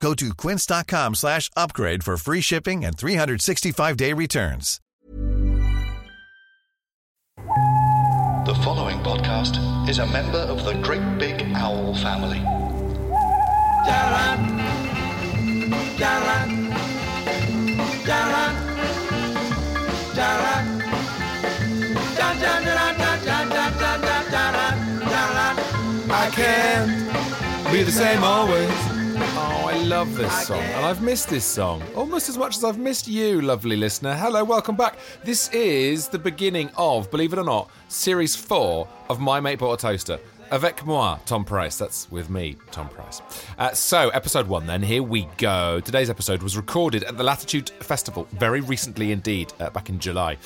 Go to quince.com slash upgrade for free shipping and 365-day returns. The following podcast is a member of the Great Big Owl family. I can't be the same always. I love this song, and I've missed this song almost as much as I've missed you, lovely listener. Hello, welcome back. This is the beginning of, believe it or not, series four of My Mate Bought a Toaster. Avec moi, Tom Price. That's with me, Tom Price. Uh, so, episode one, then, here we go. Today's episode was recorded at the Latitude Festival very recently indeed, uh, back in July.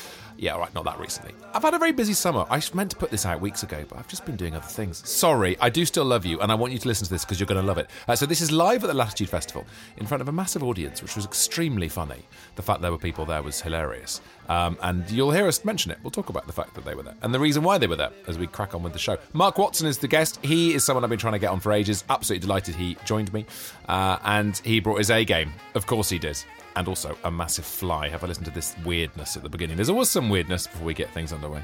Yeah, all right, not that recently. I've had a very busy summer. I meant to put this out weeks ago, but I've just been doing other things. Sorry, I do still love you, and I want you to listen to this because you're going to love it. Uh, so, this is live at the Latitude Festival in front of a massive audience, which was extremely funny. The fact there were people there was hilarious. Um, and you'll hear us mention it. We'll talk about the fact that they were there and the reason why they were there as we crack on with the show. Mark Watson is the guest. He is someone I've been trying to get on for ages. Absolutely delighted he joined me. Uh, and he brought his A game. Of course he did and also a massive fly. Have I listened to this weirdness at the beginning? There's always some weirdness before we get things underway.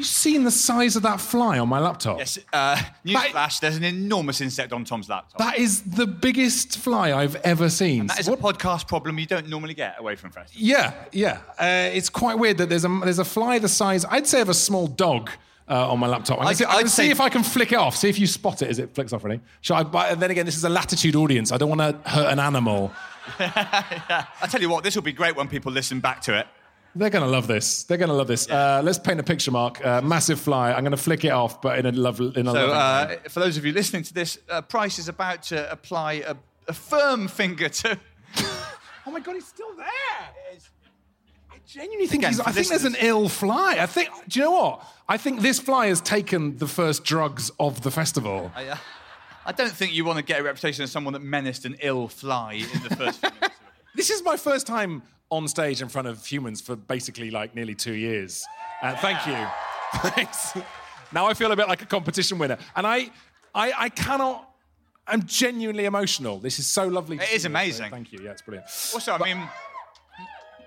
You seen the size of that fly on my laptop? Yes, uh, newsflash, there's an enormous insect on Tom's laptop. That is the biggest fly I've ever seen. that is a podcast problem you don't normally get away from festivals. Yeah, yeah. Uh, it's quite weird that there's a there's a fly the size I'd say of a small dog. Uh, on my laptop, I'm I'd- see, I'm gonna see if I can flick it off. See if you spot it as it flicks off. Ready? Shall I? But then again, this is a latitude audience. I don't want to hurt an animal. I tell you what, this will be great when people listen back to it. They're going to love this. They're going to love this. Uh, let's paint a picture, Mark. Uh, massive fly. I'm going to flick it off, but in a lovely, in a So, lovely uh, way. for those of you listening to this, uh, Price is about to apply a, a firm finger to. Oh my god, he's still there. I genuinely think Again, he's. I think there's an ill fly. I think. Do you know what? I think this fly has taken the first drugs of the festival. I, uh, I don't think you want to get a reputation as someone that menaced an ill fly in the first few minutes. This is my first time on stage in front of humans for basically like nearly two years. Uh, thank you. Thanks. Now I feel a bit like a competition winner, and I, I, I cannot. I'm genuinely emotional. This is so lovely. It is amazing. Thank you. Yeah, it's brilliant. Also, I mean,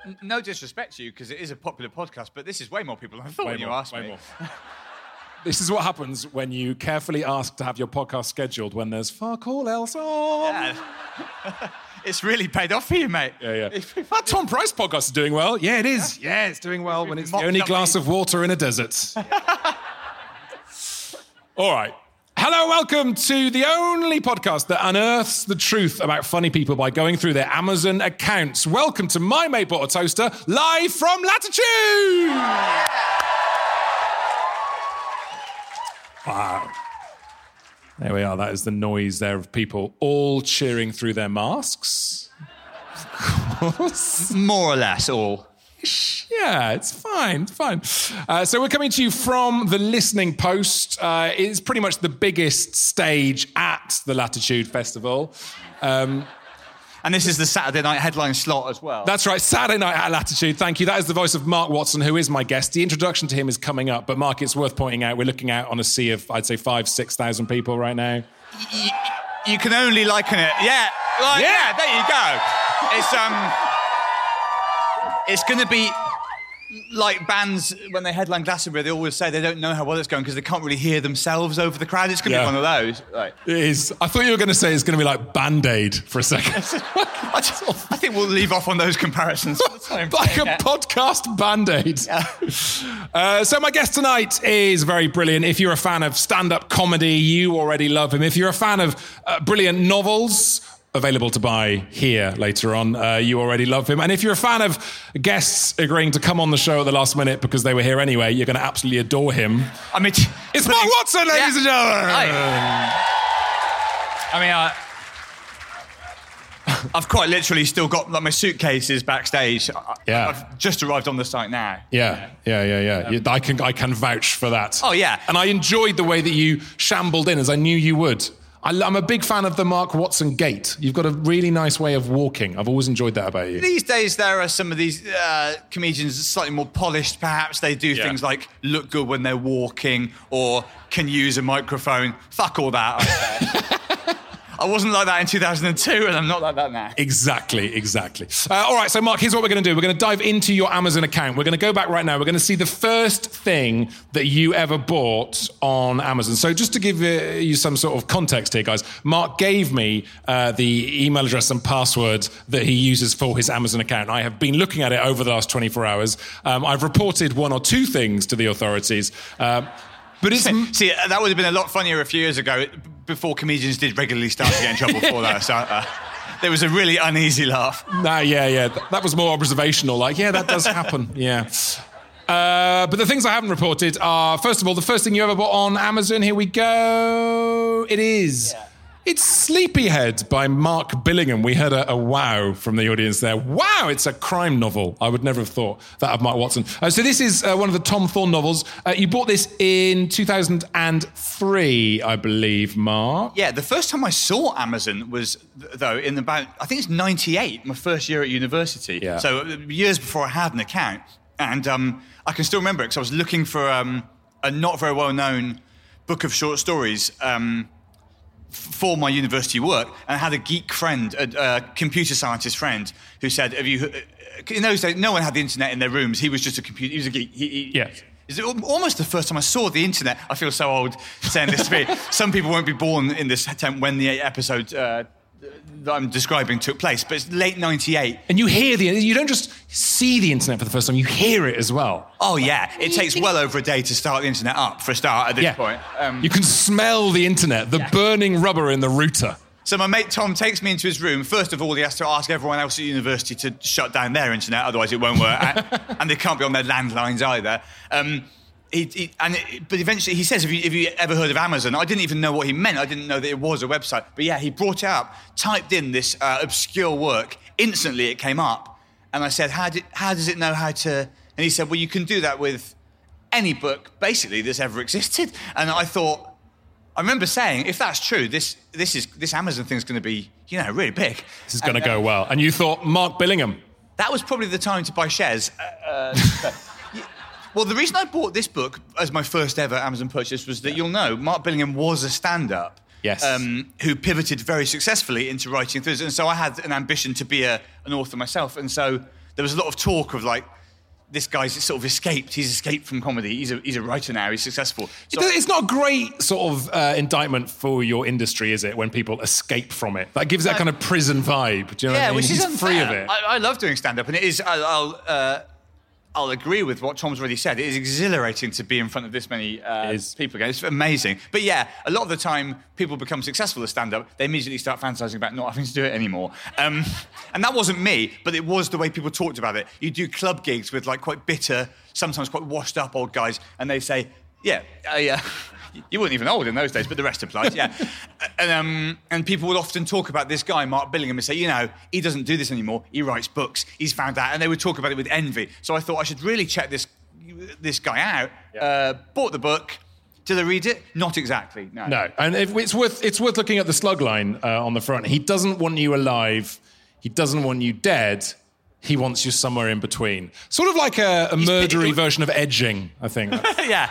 n- no disrespect to you because it is a popular podcast, but this is way more people than I thought when you more, asked way me. more. This is what happens when you carefully ask to have your podcast scheduled when there's fuck all else on. Yeah. it's really paid off for you, mate. Yeah, yeah. If That Tom Price podcast is doing well. Yeah, it is. Yeah, it's doing well when it's the only glass of water in a desert. All right. Hello, welcome to the only podcast that unearths the truth about funny people by going through their Amazon accounts. Welcome to My Mate Bought a Toaster, live from Latitude! Wow. There we are. That is the noise there of people all cheering through their masks. Of course. More or less all. Yeah, it's fine. It's fine. Uh, so we're coming to you from the Listening Post. Uh, it's pretty much the biggest stage at the Latitude Festival. Um, And this is the Saturday night headline slot as well. that's right, Saturday night at Latitude. Thank you. That is the voice of Mark Watson, who is my guest. The introduction to him is coming up, but Mark, it's worth pointing out we're looking out on a sea of, I'd say, five, six thousand people right now. you, you can only liken it. Yeah. Well, Yeah. yeah. There you go. It's um. It's going to be like bands when they headline Glastonbury. They always say they don't know how well it's going because they can't really hear themselves over the crowd. It's going to Yeah. be one of those. Right. It is. I thought you were going to say it's going to be like Band Aid for a second. I, just- I think we'll leave off on those comparisons. for the time like a podcast band aid. Uh, so, my guest tonight is very brilliant. If you're a fan of stand up comedy, you already love him. If you're a fan of uh, brilliant novels, available to buy here later on, uh, you already love him. And if you're a fan of guests agreeing to come on the show at the last minute because they were here anyway, you're going to absolutely adore him. I mean, It's Mark Watson, ladies Yeah. and gentlemen. I mean, uh, I've quite literally still got like my suitcases backstage. I- Yeah. I've just arrived on the site now. Yeah, yeah, yeah, yeah. You- I can, I can vouch for that. Oh, yeah. And I enjoyed the way that you shambled in, as I knew you would. I, I'm a big fan of the Mark Watson gait. You've got a really nice way of walking. I've always enjoyed that about you. These days, there are some of these uh, comedians slightly more polished. Perhaps they do Yeah. things like look good when they're walking or can use a microphone. Fuck all that. I wasn't like that in 2002, and I'm not like that now. Exactly, exactly. Uh, all right, so Mark, here's what we're going to do. We're going to dive into your Amazon account. We're going to go back right now. We're going to see the first thing that you ever bought on Amazon. So, just to give uh, you some sort of context here, guys, Mark gave me uh, the email address and password that he uses for his Amazon account. I have been looking at it over the last 24 hours. Um, I've reported one or two things to the authorities. Um, but it's See, uh, that would have been a lot funnier a few years ago, before comedians did regularly start to get in trouble for that. So, uh, there was a really uneasy laugh. Nah, yeah, yeah. That was more observational. Like, yeah, that does happen. Yeah. Uh, but the things I haven't reported are, first of all, the first thing you ever bought on Amazon. Here we go. It is. It's Sleepyhead by Mark Billingham. We heard a, a wow from the audience there. Wow, it's a crime novel. I would never have thought that of Mark Watson. Uh, so this is uh, one of the Tom Thorne novels. Uh, you bought this in 2003, I believe, Mark. Yeah, the first time I saw Amazon was, though, in about, I think it's 98, my first year at university. Yeah. So uh, years before I had an account. And um, I can still remember it because I was looking for um, a not very well known book of short stories um, for my university work. And I had a geek friend, a, a computer scientist friend, who said, Have you. Uh, in those days, no one had the internet in their rooms. He was just a computer, he was a geek. He, he, Yeah. is it al- almost the first time I saw the internet? I feel so old saying this to me. Some people won't be born in this time when the episode uh, that I'm describing took place, but it's late '98. And you hear the, you don't just see the internet for the first time, you hear it as well. Oh yeah, it takes well over a day to start the internet up for a start at this point. Um, you can smell the internet, the burning rubber in the router. So my mate Tom takes me into his room. First of all, he has to ask everyone else at university to shut down their internet, otherwise it won't work, and, and they can't be on their landlines either. Um, he, he, and it, but eventually he says, have you, have you ever heard of Amazon? I didn't even know what he meant. I didn't know that it was a website. But yeah, he brought it up, typed in this uh, obscure work. Instantly it came up. And I said, how, did, how does it know how to... And he said, well, you can do that with any book, basically, that's ever existed. And I thought, I remember saying, if that's true, this this is this Amazon thing's going to be, you know, really big. This is going to uh, go well. And you thought, Mark Billingham. That was probably the time to buy shares. Uh, uh. well, the reason I bought this book as my first ever Amazon purchase was that you'll know Mark Billingham was a stand-up. Yes. Um, who pivoted very successfully into writing thrillers, and so I had an ambition to be a, an author myself, and so there was a lot of talk of like. This guy's sort of escaped. He's escaped from comedy. He's a, he's a writer now. He's successful. So- It's not a great sort of uh, indictment for your industry, is it? When people escape from it, that gives that kind of prison vibe. Do you know yeah, what I mean? which is He's free of unfair. it. I, I love doing stand up, and it is. I'll, I'll, uh, I'll agree with what Tom's already said. It is exhilarating to be in front of this many uh, people again. It's amazing. But yeah, a lot of the time, people become successful at stand up. They immediately start fantasizing about not having to do it anymore. Um, and that wasn't me, but it was the way people talked about it. You do club gigs with like quite bitter, sometimes quite washed up old guys, and they say, "Yeah, I, uh, you weren't even old in those days, but the rest applies." Yeah, and um, and people would often talk about this guy, Mark Billingham, and say, "You know, he doesn't do this anymore. He writes books. He's found out," and they would talk about it with envy. So I thought I should really check this this guy out. Uh, bought the book. Did I read it? Not exactly. No. No, and if it's worth it's worth looking at the slug line uh, on the front. He doesn't want you alive. He doesn't want you dead. He wants you somewhere in between. Sort of like a, a murdery picky. version of edging, I think. yeah.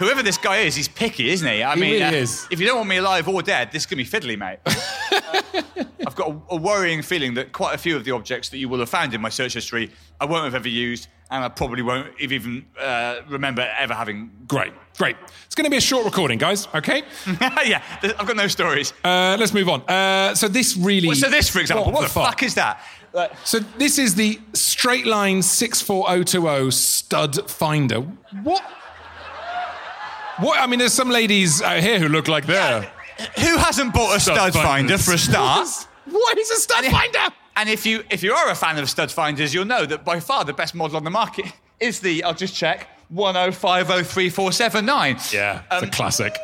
Whoever this guy is, he's picky, isn't he? I He mean, really uh, is. if you don't want me alive or dead, this is going to be fiddly, mate. I've got a, a worrying feeling that quite a few of the objects that you will have found in my search history I won't have ever used, and I probably won't have even uh, remember ever having. great, great. It's going to be a short recording, guys. Okay, yeah, th- I've got no stories. uh, let's move on. Uh, so this really. so this, for example, what, the fuck? is that? Like, So this is the straight line 64020 stud finder. What? What? I mean, there's some ladies out here who look like they're who hasn't bought a Stud stud, finder finders. for a start? What is a stud finder? And if you if you are a fan of stud finders, you'll know that by far the best model on the market is the I'll just check one oh five oh three four seven nine. Yeah, it's Um, a classic.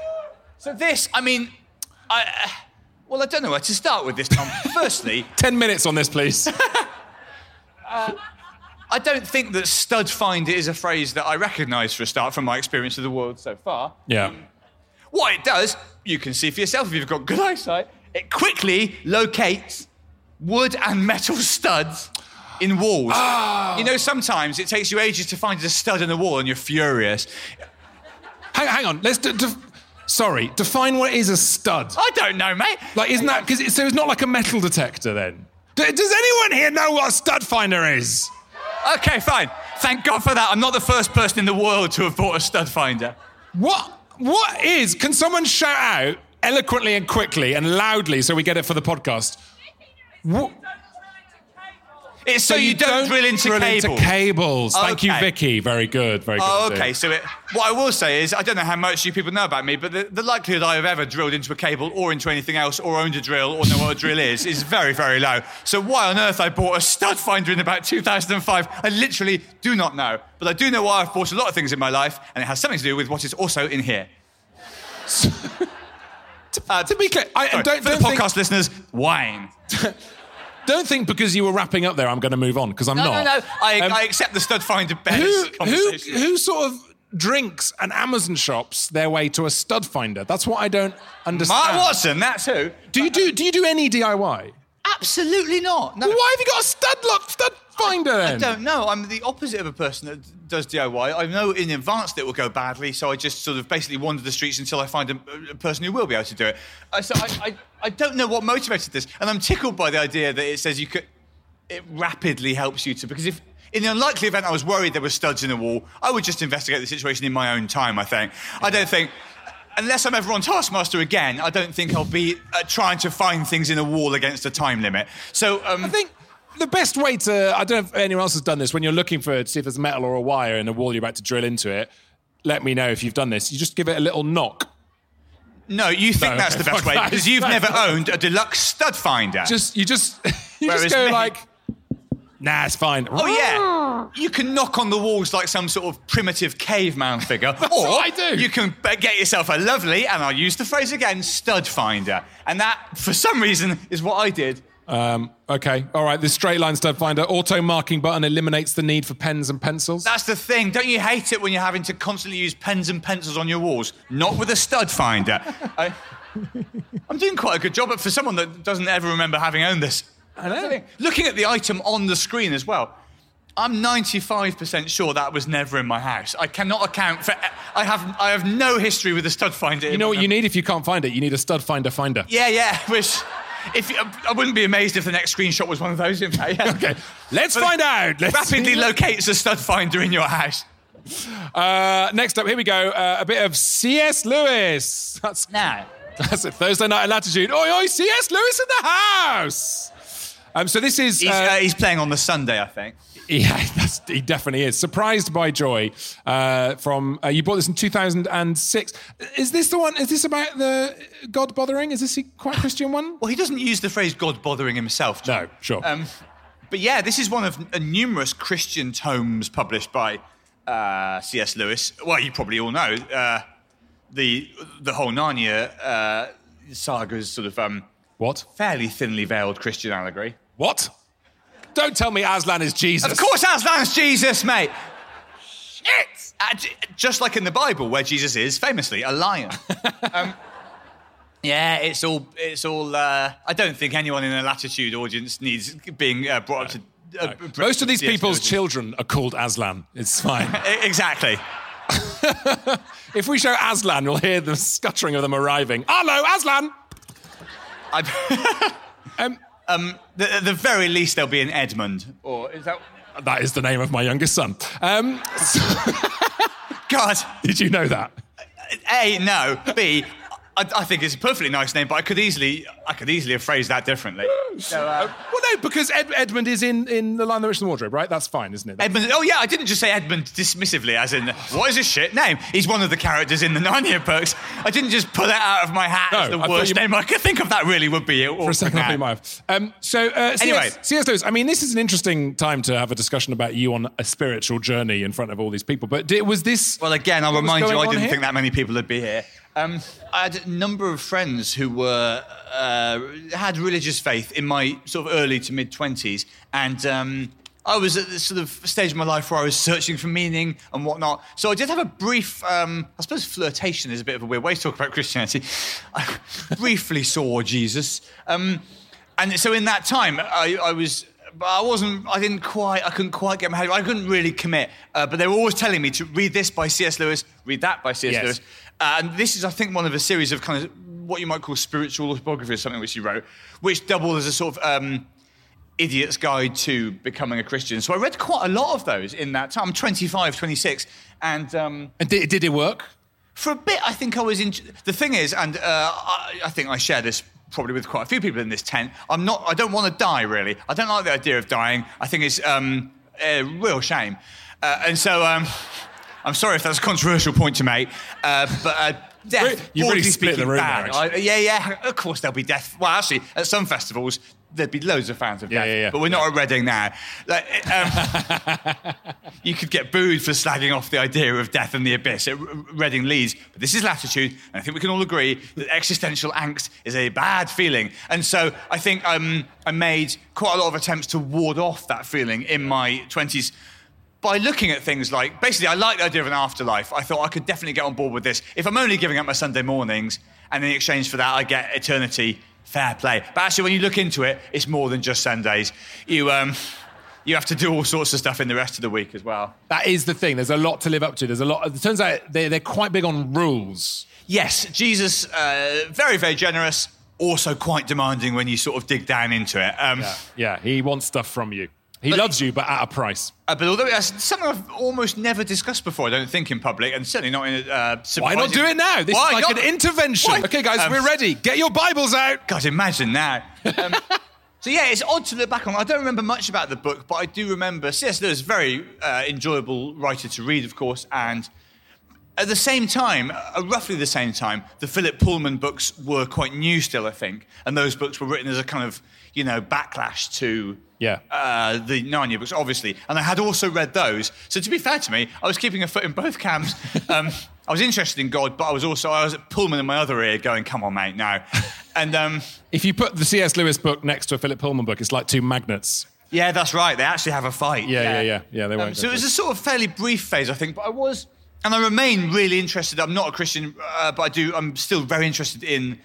So this, I mean, I Well, I don't know where to start with this, Tom. Firstly, 10 minutes on this, please. I don't think that stud finder is a phrase that I recognise for a start from my experience of the world so far. yeah. What it does, you can see for yourself if you've got good eyesight, it quickly locates wood and metal studs in walls. Ah. You know, sometimes it takes you ages to find a stud in a wall and you're furious. Hang, hang on. Let's. Sorry. Define what is a stud. I don't know, mate. Like, isn't that because it, so? It's not like a metal detector then. D- does anyone here know what a stud finder is? Okay, fine. Thank God for that. I'm not the first person in the world to have bought a stud finder. What? What is? Can someone shout out eloquently and quickly and loudly so we get it for the podcast? What? It's so, you, don't, drill into drill cable. into cables. Thank you, Vicky. Very good. Very good. Oh, okay. So it, what I will say is, I don't know how much you people know about me, but the, the likelihood I have ever drilled into a cable or into anything else or owned a drill or know what a drill is is very, very low. So why on earth I bought a stud finder in about 2005, I literally do not know. But I do know why I've bought a lot of things in my life, and it has something to do with what is also in here. Uh, To be clear, I sorry, don't, for don't the think, podcast listeners, wine. don't think because you were wrapping up there, I'm going to move on because I'm No, not. no, no. I, Um, I accept the stud finder who, bears who, conversation. who sort of drinks and Amazon shops their way to a stud finder? That's what I don't understand. Mark Watson, that's who. Do you do? Do you do any DIY? Absolutely not. No. Well, why have you got a stud lock stud finder I then? don't know. I'm the opposite of a person that does DIY. I know in advance that it will go badly, so I just sort of basically wander the streets until I find a, a person who will be able to do it. Uh, so I, I, I don't know what motivated this, and I'm tickled by the idea that it says you could. It rapidly helps you to because if. In the unlikely event I was worried there were studs in the wall, I would just investigate the situation in my own time, I think. I don't think, unless I'm ever on Taskmaster again, I don't think I'll be uh, trying to find things in a wall against a time limit. So, um, I think the best way to, I don't know if anyone else has done this, when you're looking for, to see if there's metal or a wire in a wall you're about to drill into it, let me know if you've done this. You just give it a little knock. No, you think No, that's okay, the best way because you've never owned a deluxe stud finder. Just, you just, you Whereas just go me- like, nah, it's fine. oh yeah, you can knock on the walls like some sort of primitive caveman figure, or what I do. you can get yourself a lovely, and I'll use the phrase again, stud finder, and that for some reason is what I did. Um, okay, all right. The straight line stud finder auto marking button eliminates the need for pens and pencils. That's the thing. Don't you hate it when you're having to constantly use pens and pencils on your walls? Not with a stud finder. I, I'm doing quite a good job, but for someone that doesn't ever remember having owned this, I know. looking at the item on the screen as well, I'm 95% sure that was never in my house. I cannot account for. I have I have no history with a stud finder. You know what you need if you can't find it? You need a stud finder finder. Yeah, yeah. Which, if I wouldn't be amazed if the next screenshot was one of those. In fact, yeah. Okay, let's But find out. Let's Rapidly locates a stud finder in your house. Uh, next up, here we go. Uh, a bit of C.S. Lewis. That's Now, That's it. Thursday night at Latitude. Oi, oi, C.S. Lewis in the house. Um, so this is. he's, uh, uh, he's playing on the Sunday, I think. yeah, that's, he definitely is. Surprised by Joy uh, from. Uh, you bought this in 2006. Is this the one? Is this about the God bothering? Is this a quite Christian one? Well, he doesn't use the phrase God bothering himself. John. No, sure. Um, but yeah, this is one of numerous Christian tomes published by uh, C.S. Lewis. Well, you probably all know uh, the the whole Narnia uh, saga is sort of um, what? fairly thinly veiled Christian allegory. What? Don't tell me Aslan is Jesus. Of course, Aslan's Jesus, mate. Shit! Uh, j- just like in the Bible, where Jesus is famously a lion. um, yeah, it's all. It's all. Uh, I don't think anyone in a latitude audience needs being uh, brought up to. Uh, brought Most of these to CS people's Lewis. children are called Aslan. It's fine. Exactly. if we show Aslan, we'll hear the scuttering of them arriving. Hello, Aslan! I- Um, um, the, at the very least, there'll be an Edmund. Or is that? that is the name of my youngest son. Um, so- God. did you know that? A no. B. I, I think it's a perfectly nice name, but I could easily, I could easily have phrased that differently. So, uh, Well, no, because Ed- Edmund is in, in The Lion, of the Witch, and the Wardrobe, right? That's fine, isn't it? Edmund. Oh yeah, I didn't just say Edmund dismissively, as in what is his shit name? He's one of the characters in the Narnia books. I didn't just pull it out of my hat No, as the I worst you- name I could think of. That really would be it. For a second, I thought you might have. Um, so, uh, Anyway. CS, C.S. Lewis, I mean, this is an interesting time to have a discussion about you on a spiritual journey in front of all these people. But did, was this. Well, again, I'll remind you, I didn't here? think that many people would be here. Um, I had a number of friends who were uh, had religious faith in my sort of early to mid twenties, and um, I was at this sort of stage of my life where I was searching for meaning and whatnot. So I did have a brief, um, I suppose, flirtation is a bit of a weird way to talk about Christianity. I briefly saw Jesus, um, and so in that time, I, I was but I wasn't. I didn't quite. I couldn't quite get my head. I couldn't really commit. Uh, but they were always telling me to read this by C.S. Lewis, read that by C.S. Yes. Lewis, uh, and this is, I think, one of a series of kind of what you might call spiritual autobiography or something which he wrote, which doubled as a sort of um, idiot's guide to becoming a Christian. So I read quite a lot of those in that time. I'm 25, 26, and. Um, And did, did it work? for a bit, I think I was in. The thing is, and uh, I, I think I share this probably with quite a few people in this tent. I'm not. I don't want to die. Really, I don't like the idea of dying. I think it's um, a real shame. Uh, and so, um, I'm sorry if that's a controversial point to make, uh, but. Death, You really split the speaking, room bad. there. I- yeah, yeah. Of course, there'll be death. Well, actually, at some festivals, there'd be loads of fans of Yeah, death. yeah, yeah. But we're not at Reading now. Like, um, you could get booed for slagging off the idea of death and the abyss at Reading Leeds. But this is latitude, and I think we can all agree that existential angst is a bad feeling. And so I think um, I made quite a lot of attempts to ward off that feeling in my 20s by looking at things like basically, I like the idea of an afterlife. I thought I could definitely get on board with this. If I'm only giving up my Sunday mornings, and in exchange for that, I get eternity, fair play. But actually, when you look into it, it's more than just Sundays. You, um, you have to do all sorts of stuff in the rest of the week as well. That is the thing. There's a lot to live up to. There's a lot. It turns out they're, they're quite big on rules. Yes, Jesus, uh, very, very generous, also quite demanding when you sort of dig down into it. Um, Yeah, he wants stuff from you. He But- loves you, but at a price. uh, but although that's something I've almost never discussed before, I don't think in public, and certainly not in a uh, Why not do it now? This Why is like not? an intervention. Why? Okay, guys, Um, we're ready. Get your Bibles out. God, imagine that. Um, so yeah, it's odd to look back on. I don't remember much about the book, but I do remember C.S. Lewis, very uh, enjoyable writer to read, of course, and at the same time, uh, roughly the same time, the Philip Pullman books were quite new still, I think, and those books were written as a kind of you know backlash to Yeah. uh, the Narnia books, obviously, and I had also read those. So to be fair to me, I was keeping a foot in both camps. Um, I was interested in God, but I was also I was at Pullman in my other ear, going, "Come on, mate, now." And um, If you put the C.S. Lewis book next to a Philip Pullman book, it's like two magnets. yeah, that's right. They actually have a fight. Yeah, yeah, yeah, yeah. They Um, won't. so it was a sort of fairly brief phase, I think, but I was, and I remain really interested. I'm not a Christian, uh, but I do. I'm still very interested in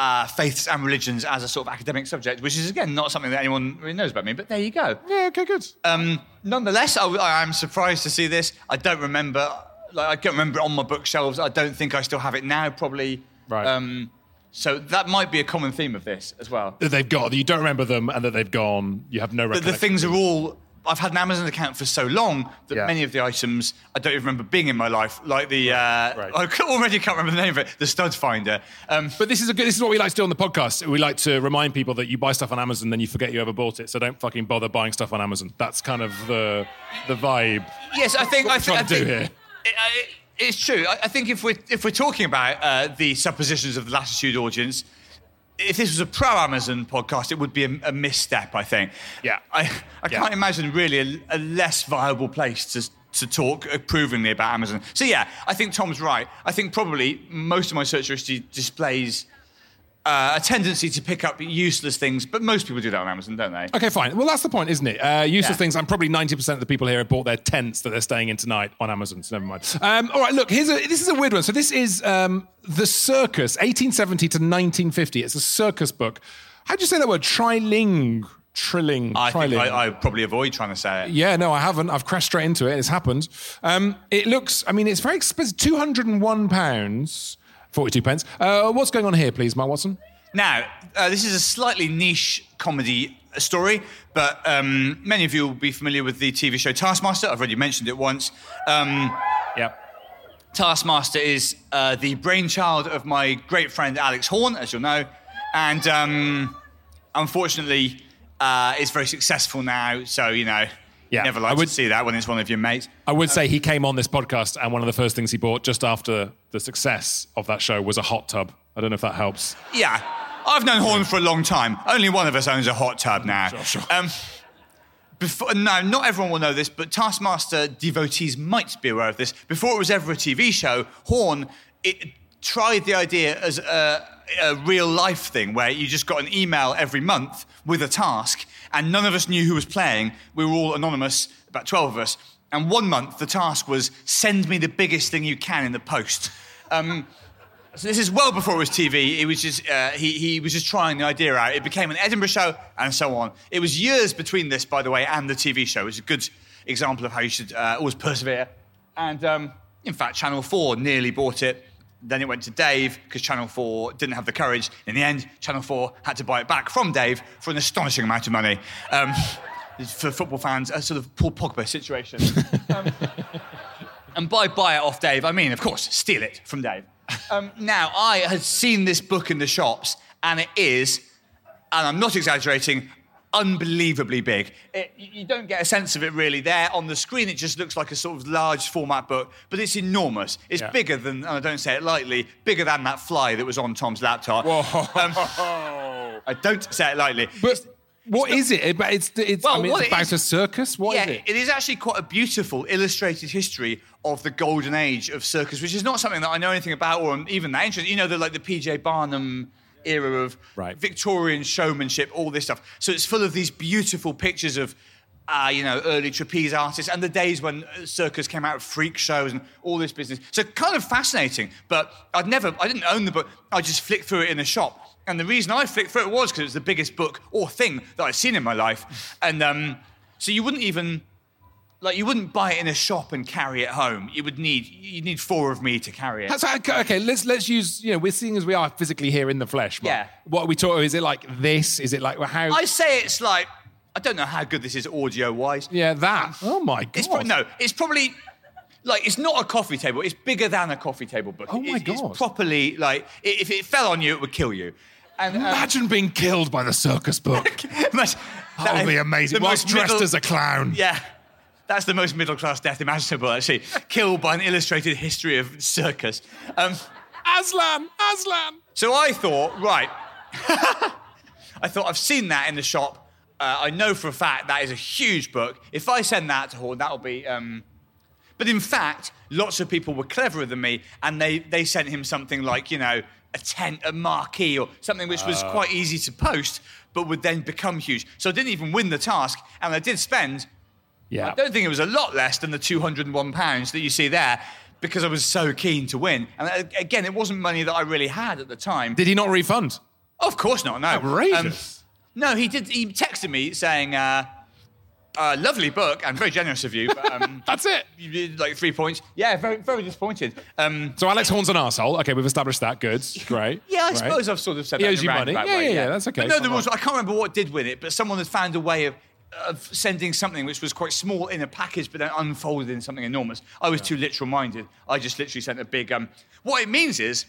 uh, faiths and religions as a sort of academic subject, which is again not something that anyone really knows about me. But there you go. yeah, okay, good. Um, nonetheless, I, I am surprised to see this. I don't remember, like, I can't remember it on my bookshelves. I don't think I still have it now. Probably. Right. Um, so that might be a common theme of this as well. that they've got, that you don't remember them and that they've gone. You have no the things are all. I've had an Amazon account for so long that Yeah. many of the items I don't even remember being in my life, like the. Uh, right. I c- already can't remember the name of it. The stud finder. Um, But this is a good. This is what we like to do on the podcast. We like to remind people that you buy stuff on Amazon, then you forget you ever bought it. So don't fucking bother buying stuff on Amazon. That's kind of the the vibe. yes, I think. I we're think. I trying to do think here. It, I- it's true. I, I think if we're if we're talking about uh, the suppositions of the Latitude audience. If this was a pro Amazon podcast, it would be a, a misstep, I think. Yeah. I, I Yeah. can't imagine really a, a less viable place to, to talk uh, approvingly about Amazon. So, yeah, I think Tom's right. I think probably most of my search history displays uh, a tendency to pick up useless things, but most people do that on Amazon, don't they? Okay, fine. Well, that's the point, isn't it? Uh, useless Yeah. things. I'm probably 90% of the people here have bought their tents that they're staying in tonight on Amazon. So never mind. Um, all right, look. Here's a. This is a weird one. So this is um, the Circus, 1870 to 1950. It's a circus book. How do you say that word? Triling. Trilling. I think triling. I, I probably avoid trying to say it. Yeah, no, I haven't. I've crashed straight into it. It's happened. Um, it looks, I mean, it's very expensive. £201, 42 pence. Uh, what's going on here, please, Mark Watson? Now, uh, this is a slightly niche comedy story, but um, many of you will be familiar with the TV show Taskmaster. I've already mentioned it once. Um, Yep. Taskmaster is uh, the brainchild of my great friend Alex Horne, as you'll know, and um, unfortunately, uh, is very successful now. So you know, Yeah, never I would- to see that when it's one of your mates. I would say he came on this podcast, and one of the first things he bought just after the success of that show was a hot tub. I don't know if that helps. Yeah, I've known Horne for a long time. Only one of us owns a hot tub now. Sure, sure. Um, before, no, not everyone will know this, but Taskmaster devotees might be aware of this. Before it was ever a TV show, Horne it tried the idea as a, a real life thing where you just got an email every month with a task, and none of us knew who was playing. We were all anonymous, about 12 of us. And one month, the task was send me the biggest thing you can in the post. Um, so this is well before it was TV. It was just uh, he, he was just trying the idea out. It became an Edinburgh show and so on. It was years between this, by the way, and the TV show. It was a good example of how you should uh, always persevere. And um, in fact, Channel Four nearly bought it. Then it went to Dave because Channel 4 didn't have the courage. In the end, Channel 4 had to buy it back from Dave for an astonishing amount of money. Um, for football fans, a sort of Paul Pogba situation. um, and by buy it off Dave, I mean, of course, steal it from Dave. Um, now, I had seen this book in the shops, and it is, and I'm not exaggerating, unbelievably big. It, you don't get a sense of it really there on the screen. It just looks like a sort of large format book, but it's enormous. It's Yeah. bigger than, and I don't say it lightly, bigger than that fly that was on Tom's laptop. Um, I don't say it lightly. But what is it? But it's it's. I Well, mean, what it's about is- a circus. What yeah, it? it is actually quite a beautiful illustrated history of the golden age of circus, which is not something that I know anything about or even that interested. You know, the like the PJ Barnum era of Right. Victorian showmanship, all this stuff. So it's full of these beautiful pictures of. Uh, you know, early trapeze artists and the days when uh, circus came out of freak shows and all this business. So kind of fascinating, but I'd never, I didn't own the book. I just flicked through it in a shop. And the reason I flicked through it was because it was the biggest book or thing that I'd seen in my life. And um, so you wouldn't even like you wouldn't buy it in a shop and carry it home. You would need you need four of me to carry it. That's okay, okay, let's let's use. You know, we're seeing as we are physically here in the flesh. Mark. Yeah. What are we talking? About? Is it like this? Is it like how? I say it's like I don't know how good this is audio wise. yeah, that. Oh my god. It's pro- no, it's probably like it's not a coffee table. It's bigger than a coffee table book. Oh my It's- God. It's properly like if it fell on you, it would kill you. And um, Imagine being killed by the circus book. that would be amazing. Whilst most dressed middle- as a clown. Yeah. That's the most middle class death imaginable, actually. Killed by an illustrated history of circus. Um, Aslan, Aslan. so I thought, right. I thought, I've seen that in the shop. Uh, I know for a fact that is a huge book. If I send that to Horne, that'll be. Um... But in fact, lots of people were cleverer than me, and they, they sent him something like, you know, a tent, a marquee, or something which was quite easy to post, but would then become huge. So I didn't even win the task, and I did spend Yeah. I don't think it was a lot less than the £201 that you see there because I was so keen to win. And uh, again, it wasn't money that I really had at the time. Did he not refund? of course not, no. Um, Outrageous. no, he did. He texted me saying, uh, uh, lovely book and very generous of you, but um, That's it. you did like three points. Yeah, very, very disappointed. Um, So Alex Horne's an arsehole. Okay, we've established that. Good. Great. yeah, I Great. suppose I've sort of said He that owes you money. Yeah, way, yeah, yeah, that's okay. But no, there was. I can't remember what did win it, but someone had found a way of of sending something which was quite small in a package, but then unfolded in something enormous. I was too literal minded. I just literally sent a big. Um, what it means is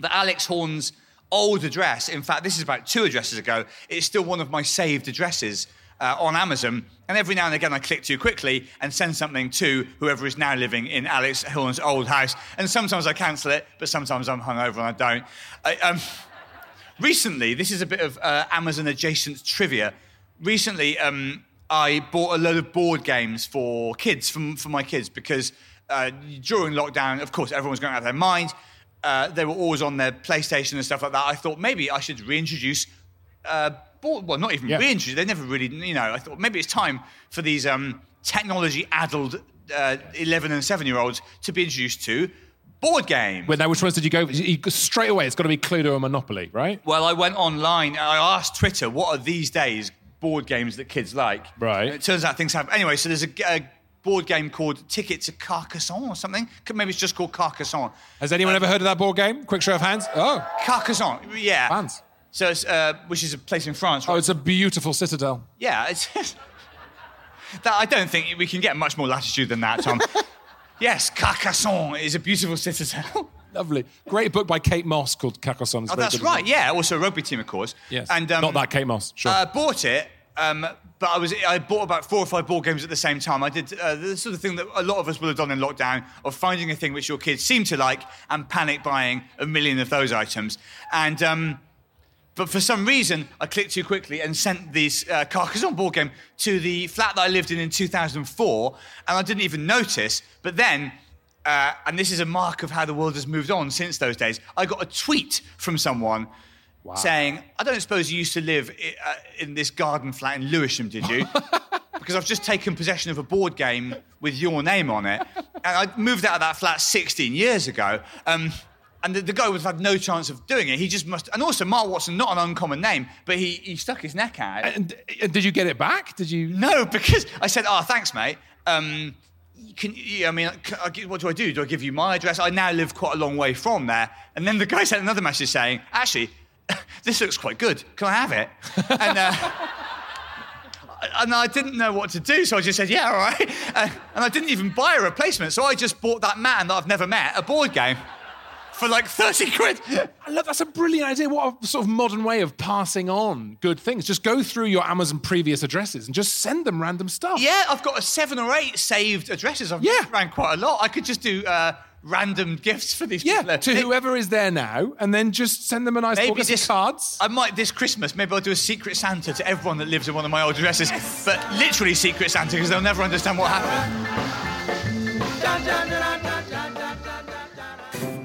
that Alex Horne's old address, in fact, this is about two addresses ago, it's still one of my saved addresses uh, on Amazon. And every now and again, I click too quickly and send something to whoever is now living in Alex Horne's old house. And sometimes I cancel it, but sometimes I'm hungover and I don't. I, um, recently, this is a bit of uh, Amazon adjacent trivia. Recently, um, I bought a load of board games for kids, for, for my kids, because uh, during lockdown, of course, everyone's going out of their mind. Uh, they were always on their PlayStation and stuff like that. I thought maybe I should reintroduce uh, board, well, not even Yeah. reintroduce. They never really, you know. I thought maybe it's time for these um, technology-addled uh, 11 and 7-year-olds to be introduced to board games. Wait, now which ones did you go? You, straight away, it's got to be Cluedo and Monopoly, right? Well, I went online and I asked Twitter, what are these days board games that kids like? Right. And it turns out things have. Anyway, so there's a, a board game called Ticket to Carcassonne or something. Maybe it's just called Carcassonne. Has anyone ever heard of that board game? Quick show of hands. Oh, Carcassonne, yeah. Fans. So it's, uh, which is a place in France. oh, it's a beautiful citadel. yeah, it's. that, I don't think we can get much more latitude than that, Tom. yes, Carcassonne is a beautiful citadel. Lovely. Great book by Kate Mosse called Carcassonne. It's Oh, that's right. Yeah, also a rugby team, of course. Yes. And um, Not that Kate Moss. Sure. I bought it, um, but I was I bought about four or five board games at the same time. I did uh, the sort of thing that a lot of us will have done in lockdown of finding a thing which your kids seem to like and panic buying a million of those items. And um, but for some reason, I clicked too quickly and sent this uh, Carcassonne board game to the flat that I lived in in 2004, and I didn't even notice. But then. uh, and this is a mark of how the world has moved on since those days. I got a tweet from someone saying, "I don't suppose you used to live i- uh, in this garden flat in Lewisham, did you?" because I've just taken possession of a board game with your name on it, and I moved out of that flat 16 years ago. Um, and the, the guy would have had no chance of doing it. He just must. And also, Mark Watson, not an uncommon name, but he, he stuck his neck out. And, and did you get it back? Did you? No, because I said, "Oh, thanks, mate." Um, can you- I mean, can I what do I do? Do I give you my address? I now live quite a long way from there. And then the guy sent another message saying, "Actually, this looks quite good. Can I have it?" And. Uh, and I didn't know what to do, so I just said, "Yeah, all right." Uh, and I didn't even buy a replacement, so I just bought that man that I've never met a board game for like thirty quid. I love that's a brilliant idea. What a sort of modern way of passing on good things. Just go through your Amazon previous addresses and just send them random stuff. Yeah, I've got a seven or eight saved addresses. I've Yeah. around quite a lot. I could just do uh, random gifts for these Yeah, people. to It- whoever is there now, and then just send them a nice Maybe book of this cards. I might this Christmas. Maybe I'll do a secret Santa to everyone that lives in one of my old addresses, but literally secret Santa because they'll never understand what happened.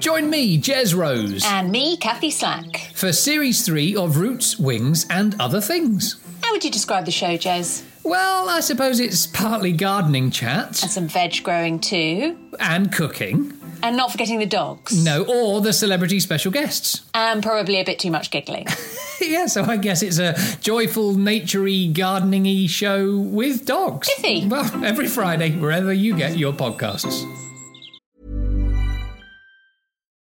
Join me, Jez Rose, And me, Kathy Slack. for Series 3 of Roots, Wings, and Other Things. How would you describe the show, Jez? Well, I suppose it's partly gardening chat And some veg growing too. and cooking. And not forgetting the dogs. No, or the celebrity special guests. And probably a bit too much giggling. yeah, so I guess it's a joyful, naturey, gardening-y show with dogs. Pithy. Well, every Friday, wherever you get your podcasts.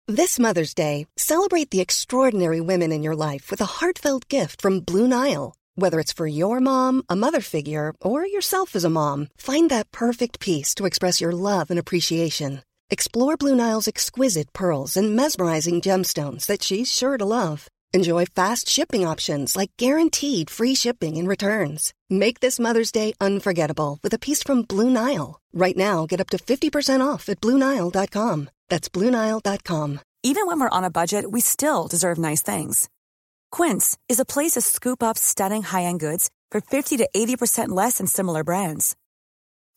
This Mother's Day, celebrate the extraordinary women in your life with a heartfelt gift from Blue Nile. Whether it's for your mom, a mother figure, or yourself as a mom, find that perfect piece to express your love and appreciation. Explore Blue Nile's exquisite pearls and mesmerizing gemstones that she's sure to love. Enjoy fast shipping options like guaranteed free shipping and returns. Make this Mother's Day unforgettable with a piece from Blue Nile. Right now, get up to 50% off at BlueNile.com. That's BlueNile.com. Even when we're on a budget, we still deserve nice things. Quince is a place to scoop up stunning high-end goods for 50 to 80% less than similar brands.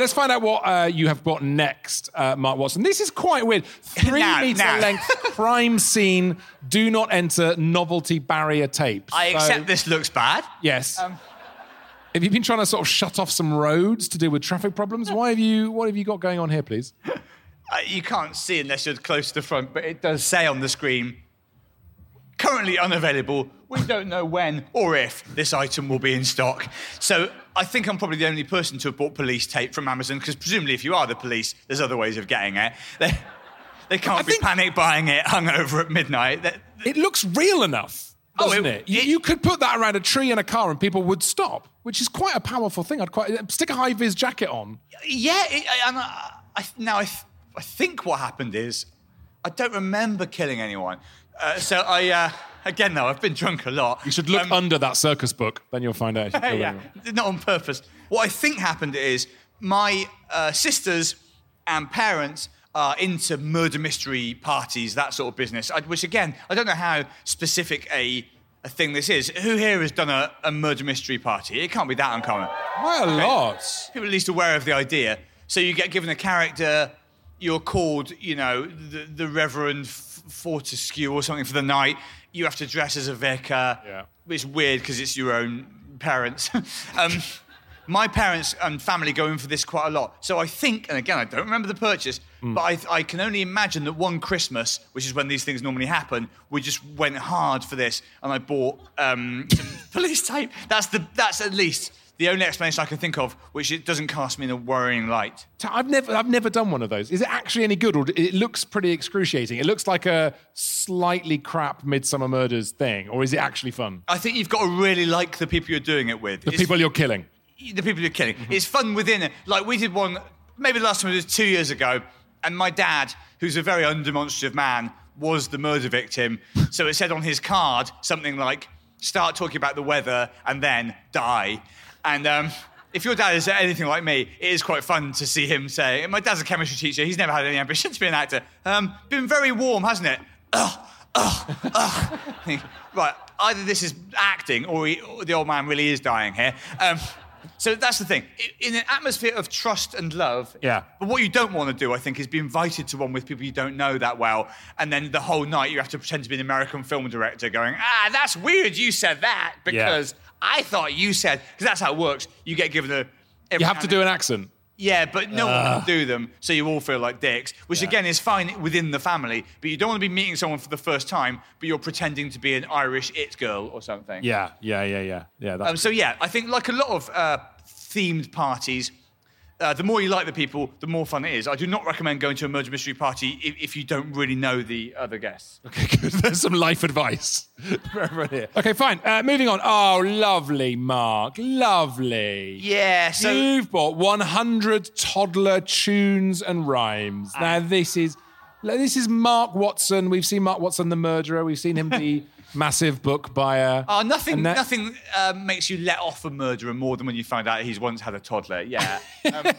right, let's find out what uh, you have got next, uh, Mark Watson. This is quite weird. Three Now, meter now. length crime scene. Do not enter novelty barrier tape. I So- accept this looks bad. Yes. Um, have you been trying to sort of shut off some roads to deal with traffic problems? Why have you? What have you got going on here, please? Uh, you can't see unless you're close to the front, but it does say on the screen currently unavailable. We don't know when or if this item will be in stock. So I think I'm probably the only person to have bought police tape from Amazon because presumably, if you are the police, there's other ways of getting it. They, they can't be think- panic buying it hungover at midnight. They- It looks real enough, Oh, doesn't it- it? You, it- you could put that around a tree in a car and people would stop, which is quite a powerful thing. I'd quite stick a high vis jacket on. Yeah, it, I- and I, I, now I, th- I think what happened is I don't remember killing anyone. Uh, so I, uh, again, though, I've been drunk a lot. You should look Um, under that circus book, then you'll find out. you yeah, not on purpose. What I think happened is my uh, sisters and parents are into murder mystery parties, that sort of business. I, which again, I don't know how specific a a thing this is. Who here has done a, a murder mystery party? It can't be that uncommon. Quite a lot. People are at least aware of the idea. So you get given a character, you're called, you know, the, the Reverend Fortescue or something for the night. You have to dress as a vicar. Yeah. It's weird because it's your own parents. um, my parents and family go in for this quite a lot. So I think, and again, I don't remember the purchase, but I, I can only imagine that one Christmas, which is when these things normally happen, we just went hard for this, and I bought um, some police tape. That's the that's at least the only explanation I can think of, which it doesn't cast me in a worrying light. I've never, I've never done one of those. Is it actually any good, or it looks pretty excruciating? It looks like a slightly crap Midsomer Murders thing, or is it actually fun? I think you've got to really like the people you're doing it with. The It's- people you're killing. the people you're killing. Mm-hmm. It's fun within it. Like we did one, maybe the last time it was two years ago, and my dad, who's a very undemonstrative man, was the murder victim. So it said on his card something like, "Start talking about the weather and then die." And um, if your dad is anything like me, it is quite fun to see him say. My dad's a chemistry teacher. He's never had any ambition to be an actor. Um, been very warm, hasn't it? Ugh, ugh, ugh. Right, either this is acting or, he, or the old man really is dying here. Um, so that's the thing. In an atmosphere of trust and love, Yeah. But what you don't want to do, I think, is be invited to one with people you don't know that well, and then the whole night you have to pretend to be an American film director, going, "Ah, that's weird. You said that because I thought you said." Because that's how it works. You get given a. You have to do an accent. Yeah, but no one can do them, so you all feel like dicks, which again is fine within the family. But you don't want to be meeting someone for the first time, but you're pretending to be an Irish it girl or something. Yeah, yeah, yeah, yeah, yeah. That's Um, so yeah, I think like a lot of uh, themed parties, uh, the more you like the people, the more fun it is. I do not recommend going to a murder mystery party if, if you don't really know the other guests. Okay, good. There's some life advice for everyone here. Okay, fine. Uh, moving on. Oh, lovely, Mark. Lovely. Yeah, so You've bought 100 toddler tunes and rhymes. Ah. Now, this is this is Mark Watson. We've seen Mark Watson, the murderer. We've seen him be massive book buyer. Oh, nothing, that- nothing uh, makes you let off a murderer more than when you find out he's once had a toddler. Yeah. Um,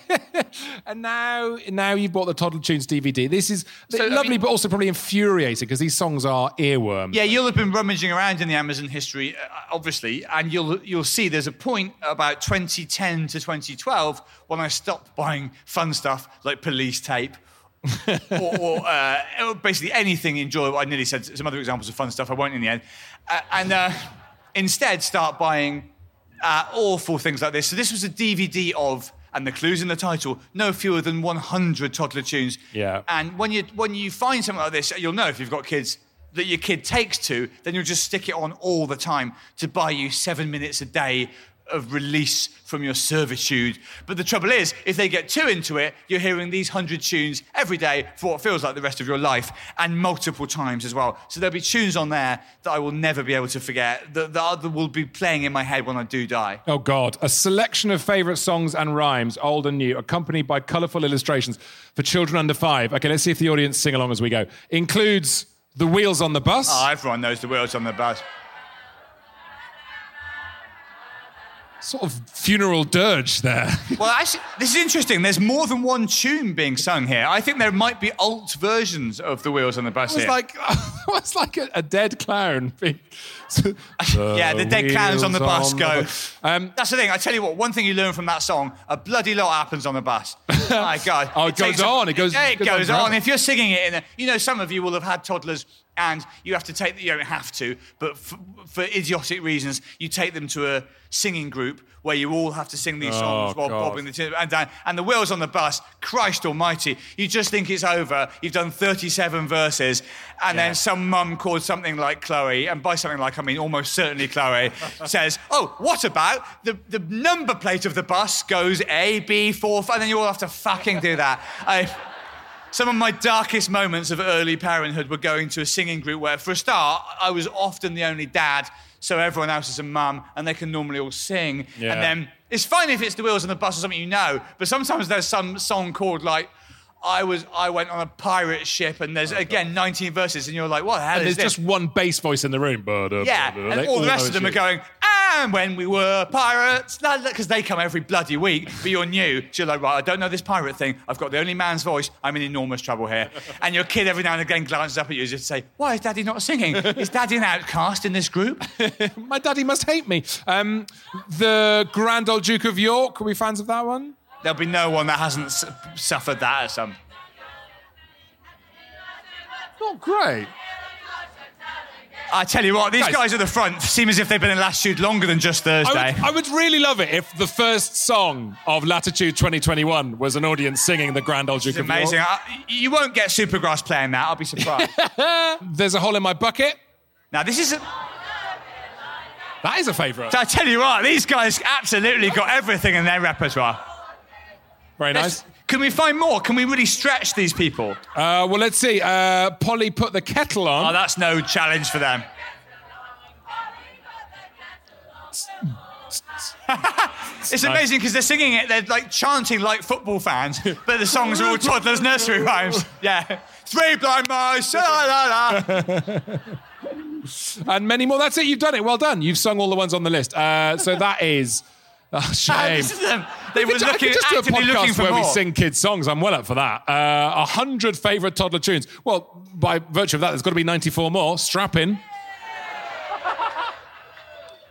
And now, now you've bought the Toddler Tunes DVD. This is So, I lovely, mean- but also probably infuriating because these songs are earworm. Yeah, you'll have been rummaging around in the Amazon history, uh, obviously, and you'll you'll see there's a point about 2010 to 2012 when I stopped buying fun stuff like police tape. or, or uh, basically anything enjoyable. I nearly said some other examples of fun stuff. I won't in the end. Uh, and uh, instead, start buying uh, awful things like this. So this was a DVD of, and the clues in the title, no fewer than 100 toddler tunes. Yeah. And when you when you find something like this, you'll know if you've got kids that your kid takes to, then you'll just stick it on all the time to buy you seven minutes a day of release from your servitude. But the trouble is, if they get too into it, you're hearing these hundred tunes every day for what feels like the rest of your life, and multiple times as well. So there'll be tunes on there that I will never be able to forget, that, that will be playing in my head when I do die. Oh God! A selection of favourite songs and rhymes, old and new, accompanied by colourful illustrations for children under five. Okay, let's see if the audience sing along as we go. Includes the wheels on the bus. Oh, everyone knows the Wheels on the bus. Sort of funeral dirge there. Well, actually, this is interesting. There's more than one tune being sung here. I think there might be alt versions of the wheels on the bus It was like it was like a, a dead clown. being- yeah, the dead clowns on the bus on go. the Um, That's the thing. I tell you what. One thing you learn from that song: a bloody lot happens on the bus. My God! Oh, it goes takes a- on, it goes- Yeah, it goes on goes forever. on. If you're singing it in a, you know, some of you will have had toddlers, and you have to take. You don't have to, but for, for idiotic reasons, you take them to a singing group where you all have to sing these oh, songs Oh, while God. bobbing the tin and down. And the wheels on the bus. Christ Almighty! You just think it's over. You've done 37 verses, and Yeah. then some mum called something like Chloe, and by something like I mean almost certainly Chloe, says, "Oh, what about the the number plate of the bus goes A B four, and then you all have to fucking do that." I, some of my darkest moments of early parenthood were going to a singing group where, for a start, I was often the only dad, so everyone else is a mum, and they can normally all sing. Yeah. And then it's fine if it's the wheels on the bus or something you know, but sometimes there's some song called like. I was. I went on a pirate ship, and there's again 19 verses, and you're like, "What the hell and is there's this?" just one bass voice in the room. Yeah, and all the rest of them are going, and when we were pirates, because they come every bloody week, but you're new. So you're like, right, I don't know this pirate thing. I've got the only man's voice. I'm in enormous trouble here. And your kid every now and again glances up at you as if to say, why is daddy not singing? Is daddy an outcast in this group? My daddy must hate me. Um, the Grand Old Duke of York. Are we fans of that one? There'll be no one that hasn't suffered that at some. Not great. I tell you what, these Guys. guys at the front seem as if they've been in Latitude longer than just I Thursday. would, I would really love it if the first song of Latitude 2021 was an audience singing the Grand Old Duke it's of amazing. York. I, you won't get Supergrass playing that. I'll be surprised. There's a hole in my bucket. now, this is a. That is a favourite. I tell you what, these guys absolutely got everything in their repertoire. Very nice. Can we find more? Can we really stretch these people? Uh, well, let's see. Uh, Polly put the kettle on. Oh, that's no challenge for them. it's amazing because they're singing it, they're like chanting like football fans, but the songs are all toddlers' nursery rhymes. Yeah. Three blind mice, la la la. and many more. That's it. You've done it. Well done. You've sung all the ones on the list. Uh, so that is a oh, uh, shame. This is um, them. They were I looking, could just do a podcast for where we sing kids' songs. I'm well up for that. Uh, A hundred favourite toddler tunes. Well, by virtue of that, there's got to be 94 more. Strap in.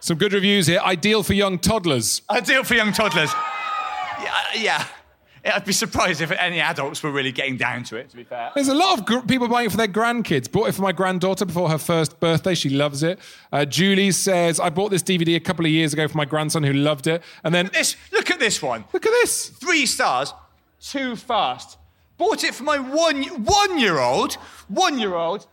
Some good reviews here. Ideal for young toddlers. Ideal for young toddlers. Yeah, uh, yeah. I'd be surprised if any adults were really getting down to it, to be fair. There's a lot of gr- people buying it for their grandkids. Bought it for my granddaughter before her first birthday. She loves it. Uh, Julie says, I bought this DVD a couple of years ago for my grandson who loved it. And then, This, look at this one. look at this. Three stars, too fast. Bought it for my one one year old, one year old.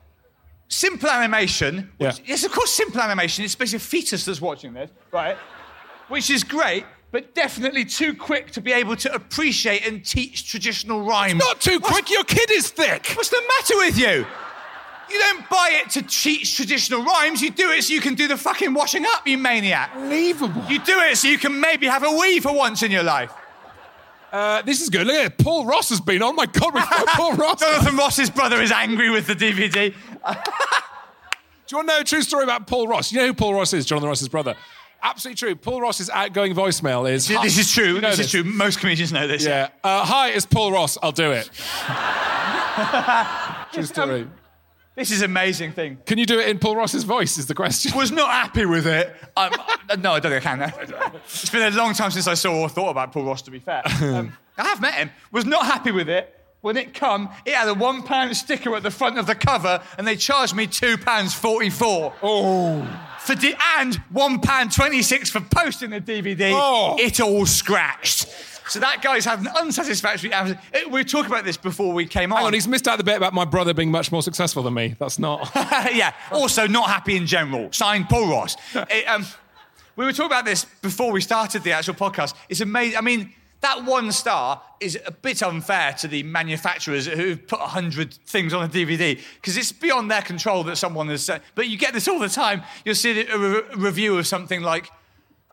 Simple animation. Which, Yeah. Yes, of course, simple animation. It's basically a fetus that's watching this, right? Which is great, but definitely too quick to be able to appreciate and teach traditional rhymes. Not too quick. Your kid is thick. What's the matter with you? You don't buy it to teach traditional rhymes. You do it so you can do the fucking washing up, you maniac. Unbelievable. You do it so you can maybe have a wee for once in your life. Uh, this is good. Look at it. Paul Ross has been on. My God, we've got Paul Ross. Jonathan Ross's brother is angry with the DVD. Do you want to know a true story about Paul Ross? You know who Paul Ross is, Jonathan Ross's brother? Absolutely true. Paul Ross's outgoing voicemail is. This is true. You know this, is true. Most comedians know this. Yeah. Uh, hi, it's Paul Ross. I'll do it. true story. This is amazing thing. Can you do it in Paul Ross's voice? Is the question. Was not happy with it. Um, no, I don't think I can. No. It's been a long time since I saw or thought about Paul Ross. To be fair, um, I have met him. Was not happy with it. When it come, it had a one pound sticker at the front of the cover, and they charged me two pounds forty-four. Oh. For and one pound twenty-six for posting the DVD. Oh. It all scratched. So that guy's had an unsatisfactory. uh, We were talking about this before we came on. Hang on, he's missed out the bit about my brother being much more successful than me. That's not. yeah. Also, not happy in general. Signed Paul Ross. It, um, we were talking about this before we started the actual podcast. It's amazing. I mean, that one star is a bit unfair to the manufacturers who've put 100 things on a DVD because it's beyond their control that someone has said. But you get this all the time. You'll see a re- review of something like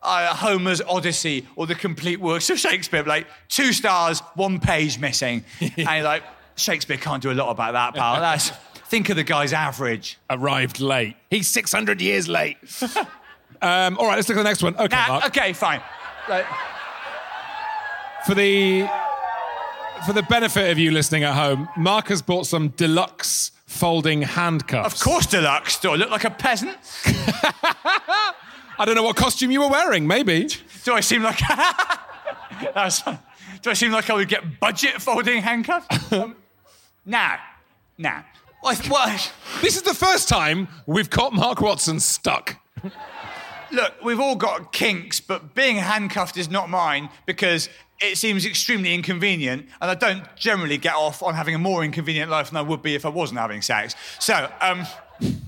uh, Homer's Odyssey or the complete works of Shakespeare, like two stars, one page missing. and you're like, Shakespeare can't do a lot about that, pal. That's, think of the guy's average. Arrived late. He's 600 years late. um, all right, let's look at the next one. Okay, Nah, Mark. okay, fine. Like, For the for the benefit of you listening at home, Mark has bought some deluxe folding handcuffs. of course, deluxe. Do I look like a peasant? I don't know what costume you were wearing. Maybe. Do I seem like? Do I seem like I would get budget folding handcuffs? um, nah, nah. What, what? This is the first time we've caught Mark Watson stuck. Look, we've all got kinks, but being handcuffed is not mine because it seems extremely inconvenient, and I don't generally get off on having a more inconvenient life than I would be if I wasn't having sex. So, um,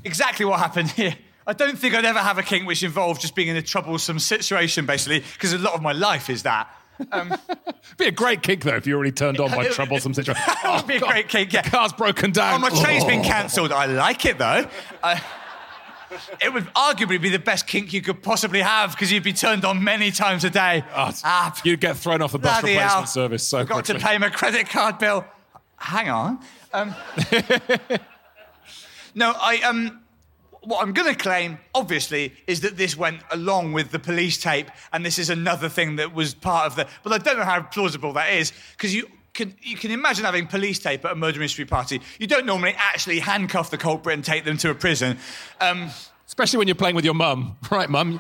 exactly what happened here. I don't think I'd ever have a kink which involved just being in a troublesome situation, basically, because a lot of my life is that. Be a great kick though if you're already turned on by troublesome situation. That would be a great kink, yeah. Car's broken down. Oh, my train's been Oh. cancelled. I like it though. I- it would arguably be the best kink you could possibly have because you'd be turned on many times a day. Oh, Ah, You'd get thrown off the bus replacement hell. service so I've Got quickly. to pay my credit card bill. Hang on. Um, no, I um. What I'm going to claim, obviously, is that this went along with the police tape, and this is another thing that was part of the. But I don't know how plausible that is, because you can you can imagine having police tape at a murder mystery party. You don't normally actually handcuff the culprit and take them to a prison. Um, Especially when you're playing with your mum. Right, mum?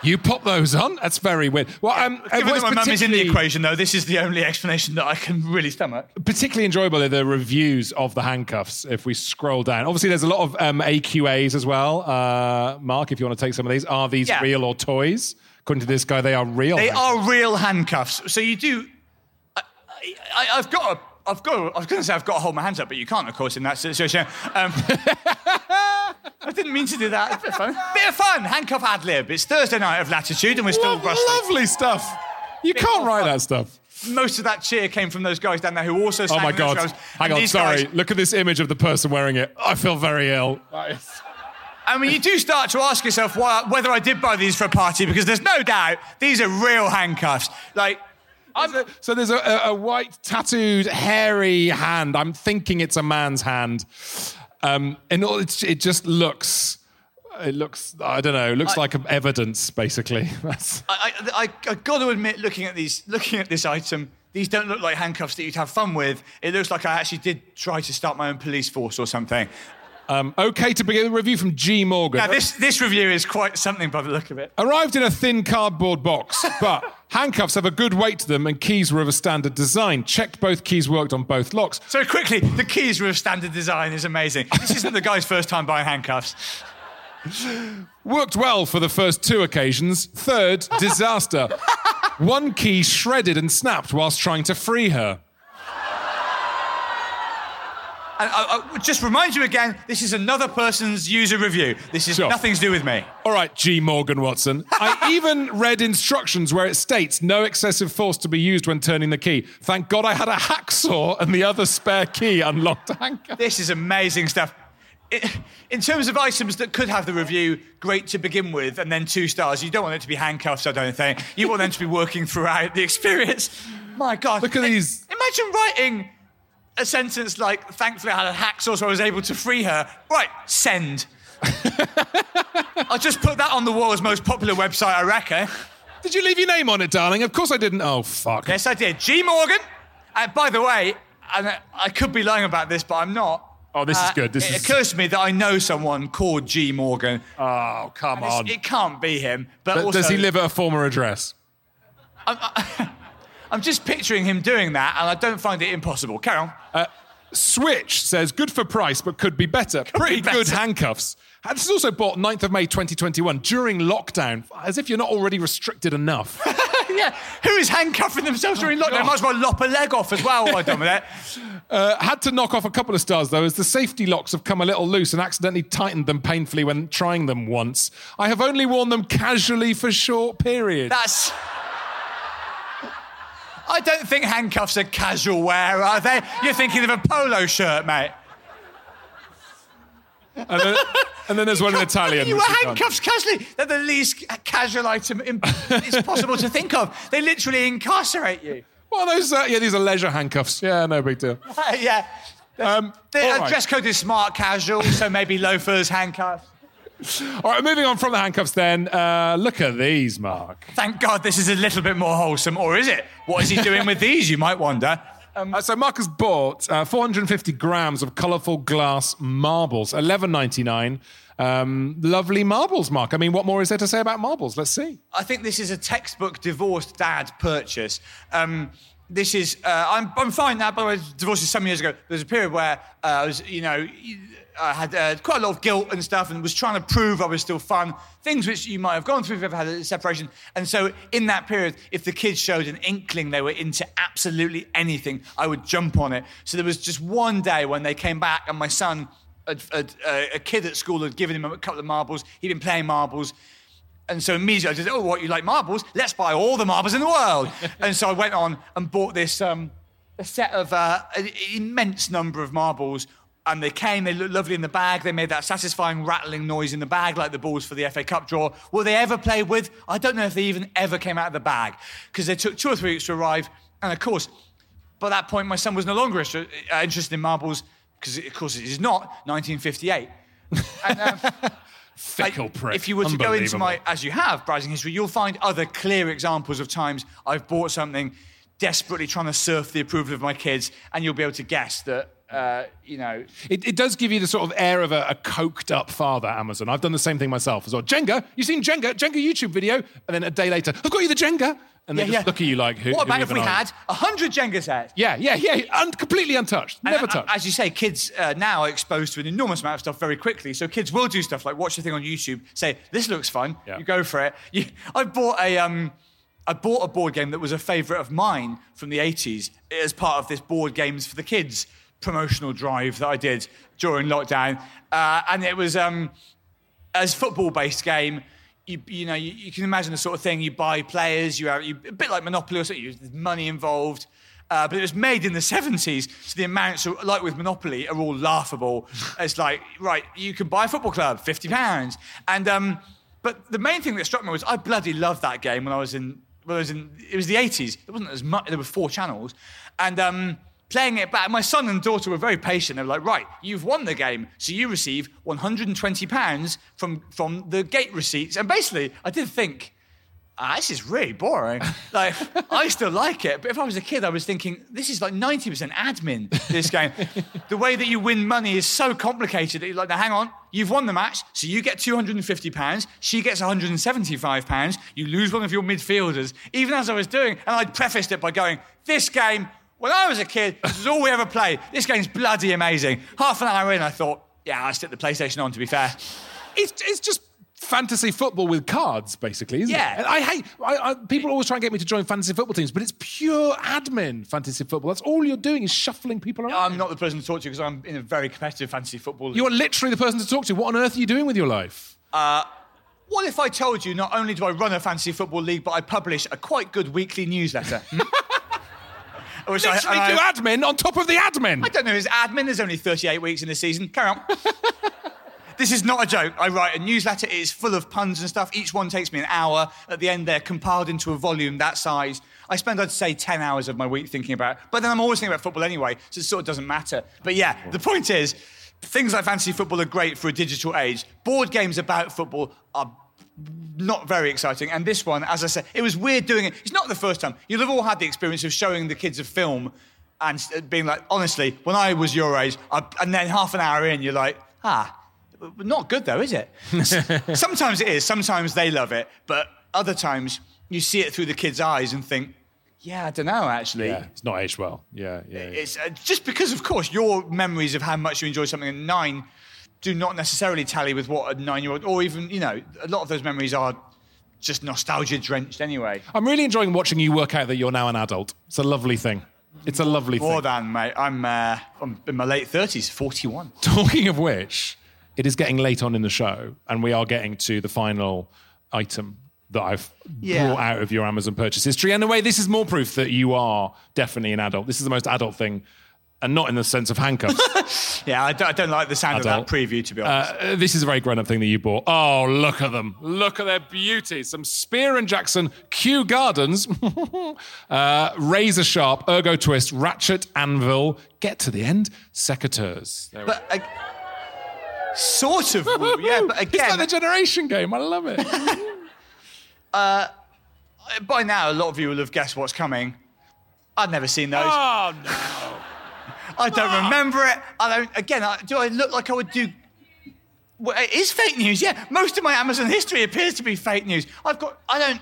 You pop those on? That's very weird. Well, um, uh, given what's that my mum is in the particularly- equation, though, this is the only explanation that I can really stomach. particularly enjoyable are the reviews of the handcuffs if we scroll down. Obviously, there's a lot of um, AQAs as well. Uh, Mark, if you want to take some of these, are these Yeah. real or toys? According to this guy, they are real. They handcuffs. are real handcuffs. So you do. I, I, I've got a. I've got. A, I was going to say I've got to hold my hands up, but you can't, of course, in that situation. Um, I didn't mean to do that. It's a bit of fun. Bit of fun. Handcuff ad lib. It's Thursday night of Latitude, and we're still Lo- rustling. lovely stuff. You can't write that stuff. Most of that cheer came from those guys down there who also sang Oh my god! shows. Hang And on, sorry. guys- Look at this image of the person wearing it. I feel very ill. I mean, you do start to ask yourself why, whether I did buy these for a party because there's no doubt these are real handcuffs. Like, So there's a, a, white, tattooed, hairy hand. I'm thinking it's a man's hand, um, and all, it's, it just looks. It looks. I don't know. It looks like evidence, basically. That's, I, I, I, I got to admit, looking at these, looking at this item, these don't look like handcuffs that you'd have fun with. It looks like I actually did try to start my own police force or something. Um, okay, to begin the review from G Morgan. Now, this, this review is quite something by the look of it. Arrived in a thin cardboard box, but handcuffs have a good weight to them and keys were of a standard design. Checked both keys worked on both locks. So quickly, the keys were of standard design is amazing. This isn't the guy's first time buying handcuffs. Worked well for the first two occasions. Third, disaster. One key shredded and snapped whilst trying to free her. And I, I just remind you again, this is another person's user review. This is Sure. nothing to do with me. All right, G. Morgan Watson. I even read instructions where it states no excessive force to be used when turning the key. Thank God I had a hacksaw and the other spare key unlocked handcuff. This is amazing stuff. In terms of items that could have the review, great to begin with, and then two stars. You don't want it to be handcuffs, I don't think. You want them to be working throughout the experience. My God. Look at these. Imagine writing a sentence like, thankfully I had a hacksaw so I was able to free her. Right, send. I'll just put that on the world's most popular website, I reckon. Did you leave your name on it, darling? Of course I didn't. Oh, fuck. Yes, I did. G. Morgan. Uh, by the way, and I- I could be lying about this, but I'm not. Oh, this is Uh, good. This it is- occurs to me that I know someone called G. Morgan. Oh, come on. It can't be him. But, But also, Does he live at a former address? I'm just picturing him doing that, and I don't find it impossible. Carry on. Switch says good for price, but could be better. Pretty be good handcuffs. And This is also bought 9th of May 2021 during lockdown, as if you're not already restricted enough. yeah, who is handcuffing themselves during lockdown? God. Might as well lop a leg off as well. Done with it? Uh, had to knock off a couple of stars though, as the safety locks have come a little loose and accidentally tightened them painfully when trying them once. I have only worn them casually for short periods. That's. I don't think handcuffs are casual wear, are they? You're thinking of a polo shirt, mate. and, then, and then there's one in Italian. You which wear is fun. handcuffs casually. They're the least casual item it's possible to think of. They literally incarcerate you. Well, those, uh, yeah, these are leisure handcuffs. Yeah, no big deal. yeah. Um, The uh, right. dress code is smart casual, so maybe loafers, handcuffs. All right, moving on from the handcuffs then. Uh, look at these, Mark. Thank God this is a little bit more wholesome, or is it? What is he doing with these, you might wonder? Uh, so Mark has bought uh, 450 grams of colourful glass marbles, 11.99. Um, lovely marbles, Mark. I mean, what more is there to say about marbles? Let's see. I think this is a textbook divorced dad purchase. Um, this is, uh, I'm, I'm fine now, by the way, divorced is some years ago. There was a period where uh, I was, you know, I had uh, quite a lot of guilt and stuff and was trying to prove I was still fun. Things which you might have gone through if you've ever had a separation. And so in that period, if the kids showed an inkling they were into absolutely anything, I would jump on it. So there was just one day when they came back and my son, a, a, a kid at school had given him a couple of marbles. He'd been playing marbles. And so immediately I just, oh, what, you like marbles? Let's buy all the marbles in the world. and so I went on and bought this um, a set of uh, an immense number of marbles. And they came, they looked lovely in the bag. They made that satisfying rattling noise in the bag, like the balls for the FA Cup draw. Will they ever play with? I don't know if they even ever came out of the bag because they took two or three weeks to arrive. And of course, by that point, my son was no longer uh, interested in marbles because, of course, it is not 1958. and, um, Fickle prick. If you were to go into my, as you have, browsing history, you'll find other clear examples of times I've bought something desperately trying to surf the approval of my kids, and you'll be able to guess that, uh, you know, It, it does give you the sort of air of a, a coked up father, Amazon. I've done the same thing myself as well. Jenga, you've seen Jenga? Jenga YouTube video? And then a day later, I've got you the Jenga. And they Yeah, just yeah. look at you like, who? what who about if we are had a hundred Jenga sets? Yeah, yeah, yeah. Un- completely untouched. Never touched. As you say, kids uh, now are exposed to an enormous amount of stuff very quickly. So kids will do stuff like watch the thing on YouTube, say this looks fun, Yeah. you go for it. You, I bought a um, I bought a board game that was a favourite of mine from the 80s as part of this board games for the kids promotional drive that I did during lockdown, uh, and it was um, as football-based game. You, you know, you, you can imagine the sort of thing. You buy players. You have you, a bit like Monopoly or something. There's money involved. Uh, but it was made in the 70s, so the amounts, are, like with Monopoly, are all laughable. it's like, right, you can buy a football club, £50. And, um, but the main thing that struck me was I bloody loved that game when I was in, when I was in it was the 80s. There wasn't as much, there were four channels. And um, playing it back, my son and daughter were very patient. They were like, right, you've won the game, so you receive £120 from, from the gate receipts. And basically, I did think, ah, this is really boring. Like, I still like it, but if I was a kid, I was thinking, this is like 90% admin, this game. the way that you win money is so complicated that you're like, hang on, you've won the match, so you get £250, she gets £175, you lose one of your midfielders. Even as I was doing, and I prefaced it by going, this game, when I was a kid, this is all we ever played. This game's bloody amazing. Half an hour in, I thought, yeah, I stick the PlayStation on, to be fair. It's, it's just fantasy football with cards, basically, isn't Yeah. it? And I hate, I, I, people always try and get me to join fantasy football teams, but it's pure admin fantasy football. That's all you're doing is shuffling people around. I'm not the person to talk to because I'm in a very competitive fantasy football league. you are literally the person to talk to. What on earth are you doing with your life? Uh, what if I told you not only do I run a fantasy football league, but I publish a quite good weekly newsletter? I- Literally and do I, admin on top of the admin. I don't know, is admin? There's only 38 weeks in the season. Carry on. this is not a joke. I write a newsletter. It is full of puns and stuff. Each one takes me an hour. At the end, they're compiled into a volume that size. I spend, I'd say, 10 hours of my week thinking about it. But then I'm always thinking about football anyway, so it sort of doesn't matter. But yeah, the point is, things like fantasy football are great for a digital age. Board games about football are not very exciting. And this one, as I said, it was weird doing it. It's not the first time. You'll have all had the experience of showing the kids a film and being like, honestly, when I was your age, I, and then half an hour in, you're like, ah, not good though, is it? Sometimes it is. Sometimes they love it. But other times, you see it through the kids' eyes and think, yeah, I don't know, actually. Yeah, it's not aged well. Yeah, yeah. yeah. It's uh, just because, of course, your memories of how much you enjoy something at nine do not necessarily tally with what a nine-year-old, or even you know, a lot of those memories are just nostalgia drenched anyway. I'm really enjoying watching you work out that you're now an adult. It's a lovely thing. It's a lovely More thing. than mate, I'm uh, I'm in my late thirties, forty-one. Talking of which, it is getting late on in the show, and we are getting to the final item that I've Yeah. brought out of your Amazon purchase history. And in a way, this is more proof that you are definitely an adult. This is the most adult thing, and not in the sense of handcuffs. Yeah, I don't, I don't like the sound Adult. of that preview, to be honest. Uh, this is a very grown up thing that you bought. Oh, look at them. Look at their beauty. Some Spear and Jackson Kew Gardens, uh, Razor Sharp, Ergo Twist, Ratchet Anvil, Get to the End, Secateurs. There we but uh, sort of, yeah. But It's again, like the generation game. I love it. by now, a lot of you will have guessed what's coming. I've never seen those. oh, no. I don't remember it. I don't. Again, I, do I look like I would do? Well, it is fake news. Yeah, most of my Amazon history appears to be fake news. I've got. I don't.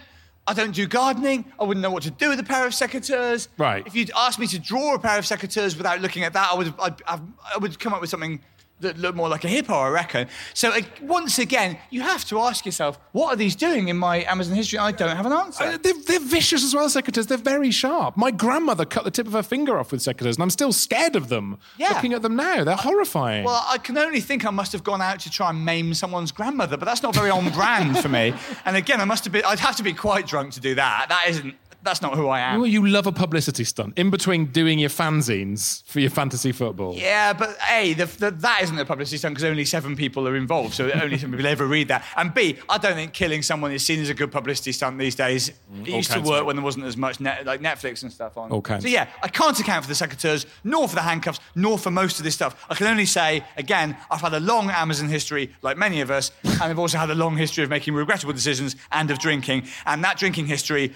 I don't do gardening. I wouldn't know what to do with a pair of secateurs. Right. If you'd asked me to draw a pair of secateurs without looking at that, I would. I'd, I've, I would come up with something that look more like a hippo, I reckon. So once again, you have to ask yourself, what are these doing in my Amazon history? I don't have an answer. Uh, they're, they're vicious as well, secateurs. They're very sharp. My grandmother cut the tip of her finger off with secateurs, and I'm still scared of them. Yeah. Looking at them now, they're horrifying. Well, I can only think I must have gone out to try and maim someone's grandmother, but that's not very on brand for me. And again, I must have been, I'd have to be quite drunk to do that. That isn't, that's not who I am. Well, you love a publicity stunt in between doing your fanzines for your fantasy football. Yeah, but A, the, the, that isn't a publicity stunt because only seven people are involved, so only seven people ever read that. And B, I don't think killing someone is seen as a good publicity stunt these days. Mm, it used to work when there wasn't as much net, like Netflix and stuff on. All kinds. So yeah, I can't account for the secateurs, nor for the handcuffs, nor for most of this stuff. I can only say, again, I've had a long Amazon history, like many of us, and I've also had a long history of making regrettable decisions and of drinking. And that drinking history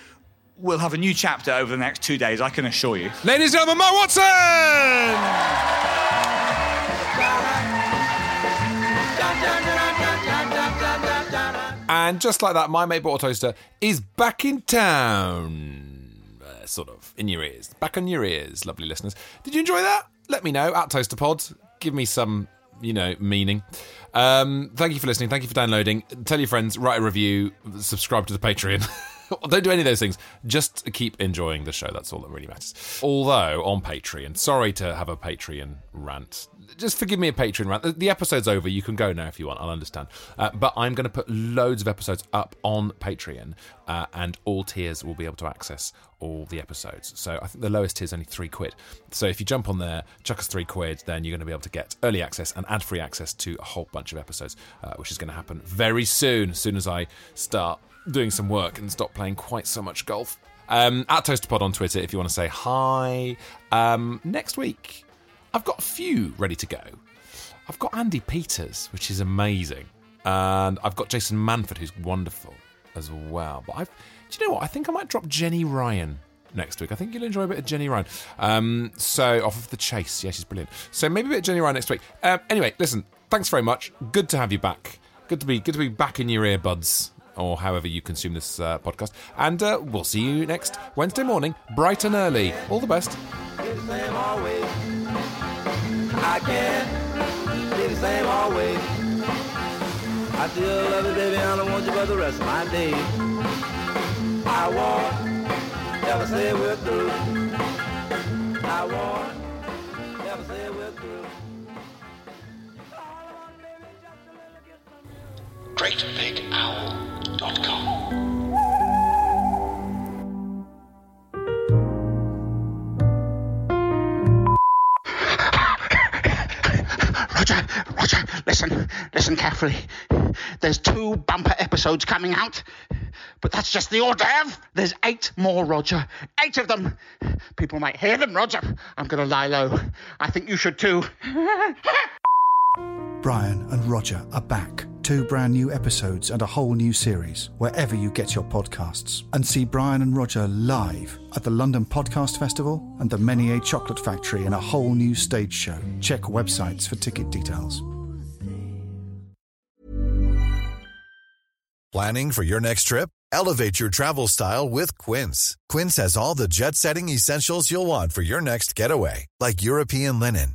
will have a new chapter over the next two days, I can assure you. Ladies and gentlemen, Watson! And just like that, my mate a toaster is back in town. Uh, sort of in your ears. Back on your ears, lovely listeners. Did you enjoy that? Let me know at Toaster ToasterPod. Give me some, you know, meaning. Um, thank you for listening. Thank you for downloading. Tell your friends, write a review, subscribe to the Patreon. don't do any of those things. Just keep enjoying the show. That's all that really matters. Although on Patreon, sorry to have a Patreon rant. Just forgive me a Patreon rant. The- episode's over. You can go now if you want. I'll understand. Uh, but I'm going to put loads of episodes up on Patreon, uh, and all tiers will be able to access all the episodes. So I think the lowest tier is only three quid. So if you jump on there, chuck us three quid, then you're going to be able to get early access and ad free access to a whole bunch of episodes, uh, which is going to happen very soon, as soon as I start doing some work and stop playing quite so much golf. Um, at ToasterPod on Twitter if you want to say hi. Um, next week, I've got a few ready to go. I've got Andy Peters, which is amazing, and I've got Jason Manford, who's wonderful as well. But I've, do you know what? I think I might drop Jenny Ryan next week. I think you'll enjoy a bit of Jenny Ryan. Um, so off of the chase, yeah, she's brilliant. So maybe a bit of Jenny Ryan next week. Um, anyway, listen, thanks very much. Good to have you back. Good to be good to be back in your earbuds or however you consume this uh, podcast. And uh, we'll see you next Wednesday morning, bright and early. All the best. I still love you, baby, I don't want you for the rest of my. I won't ever say we're through. I won't say we're through. Roger, Roger, listen, listen carefully. There's two bumper episodes coming out, but that's just the hors d'oeuvre. There's eight more, Roger. Eight of them. People might hear them, Roger. I'm gonna lie low. I think you should too. Brian and Roger are back. Two brand new episodes and a whole new series wherever you get your podcasts. And see Brian and Roger live at the London Podcast Festival and the Menier Chocolate Factory in a whole new stage show. Check websites for ticket details. Planning for your next trip? Elevate your travel style with Quince. Quince has all the jet setting essentials you'll want for your next getaway, like European linen,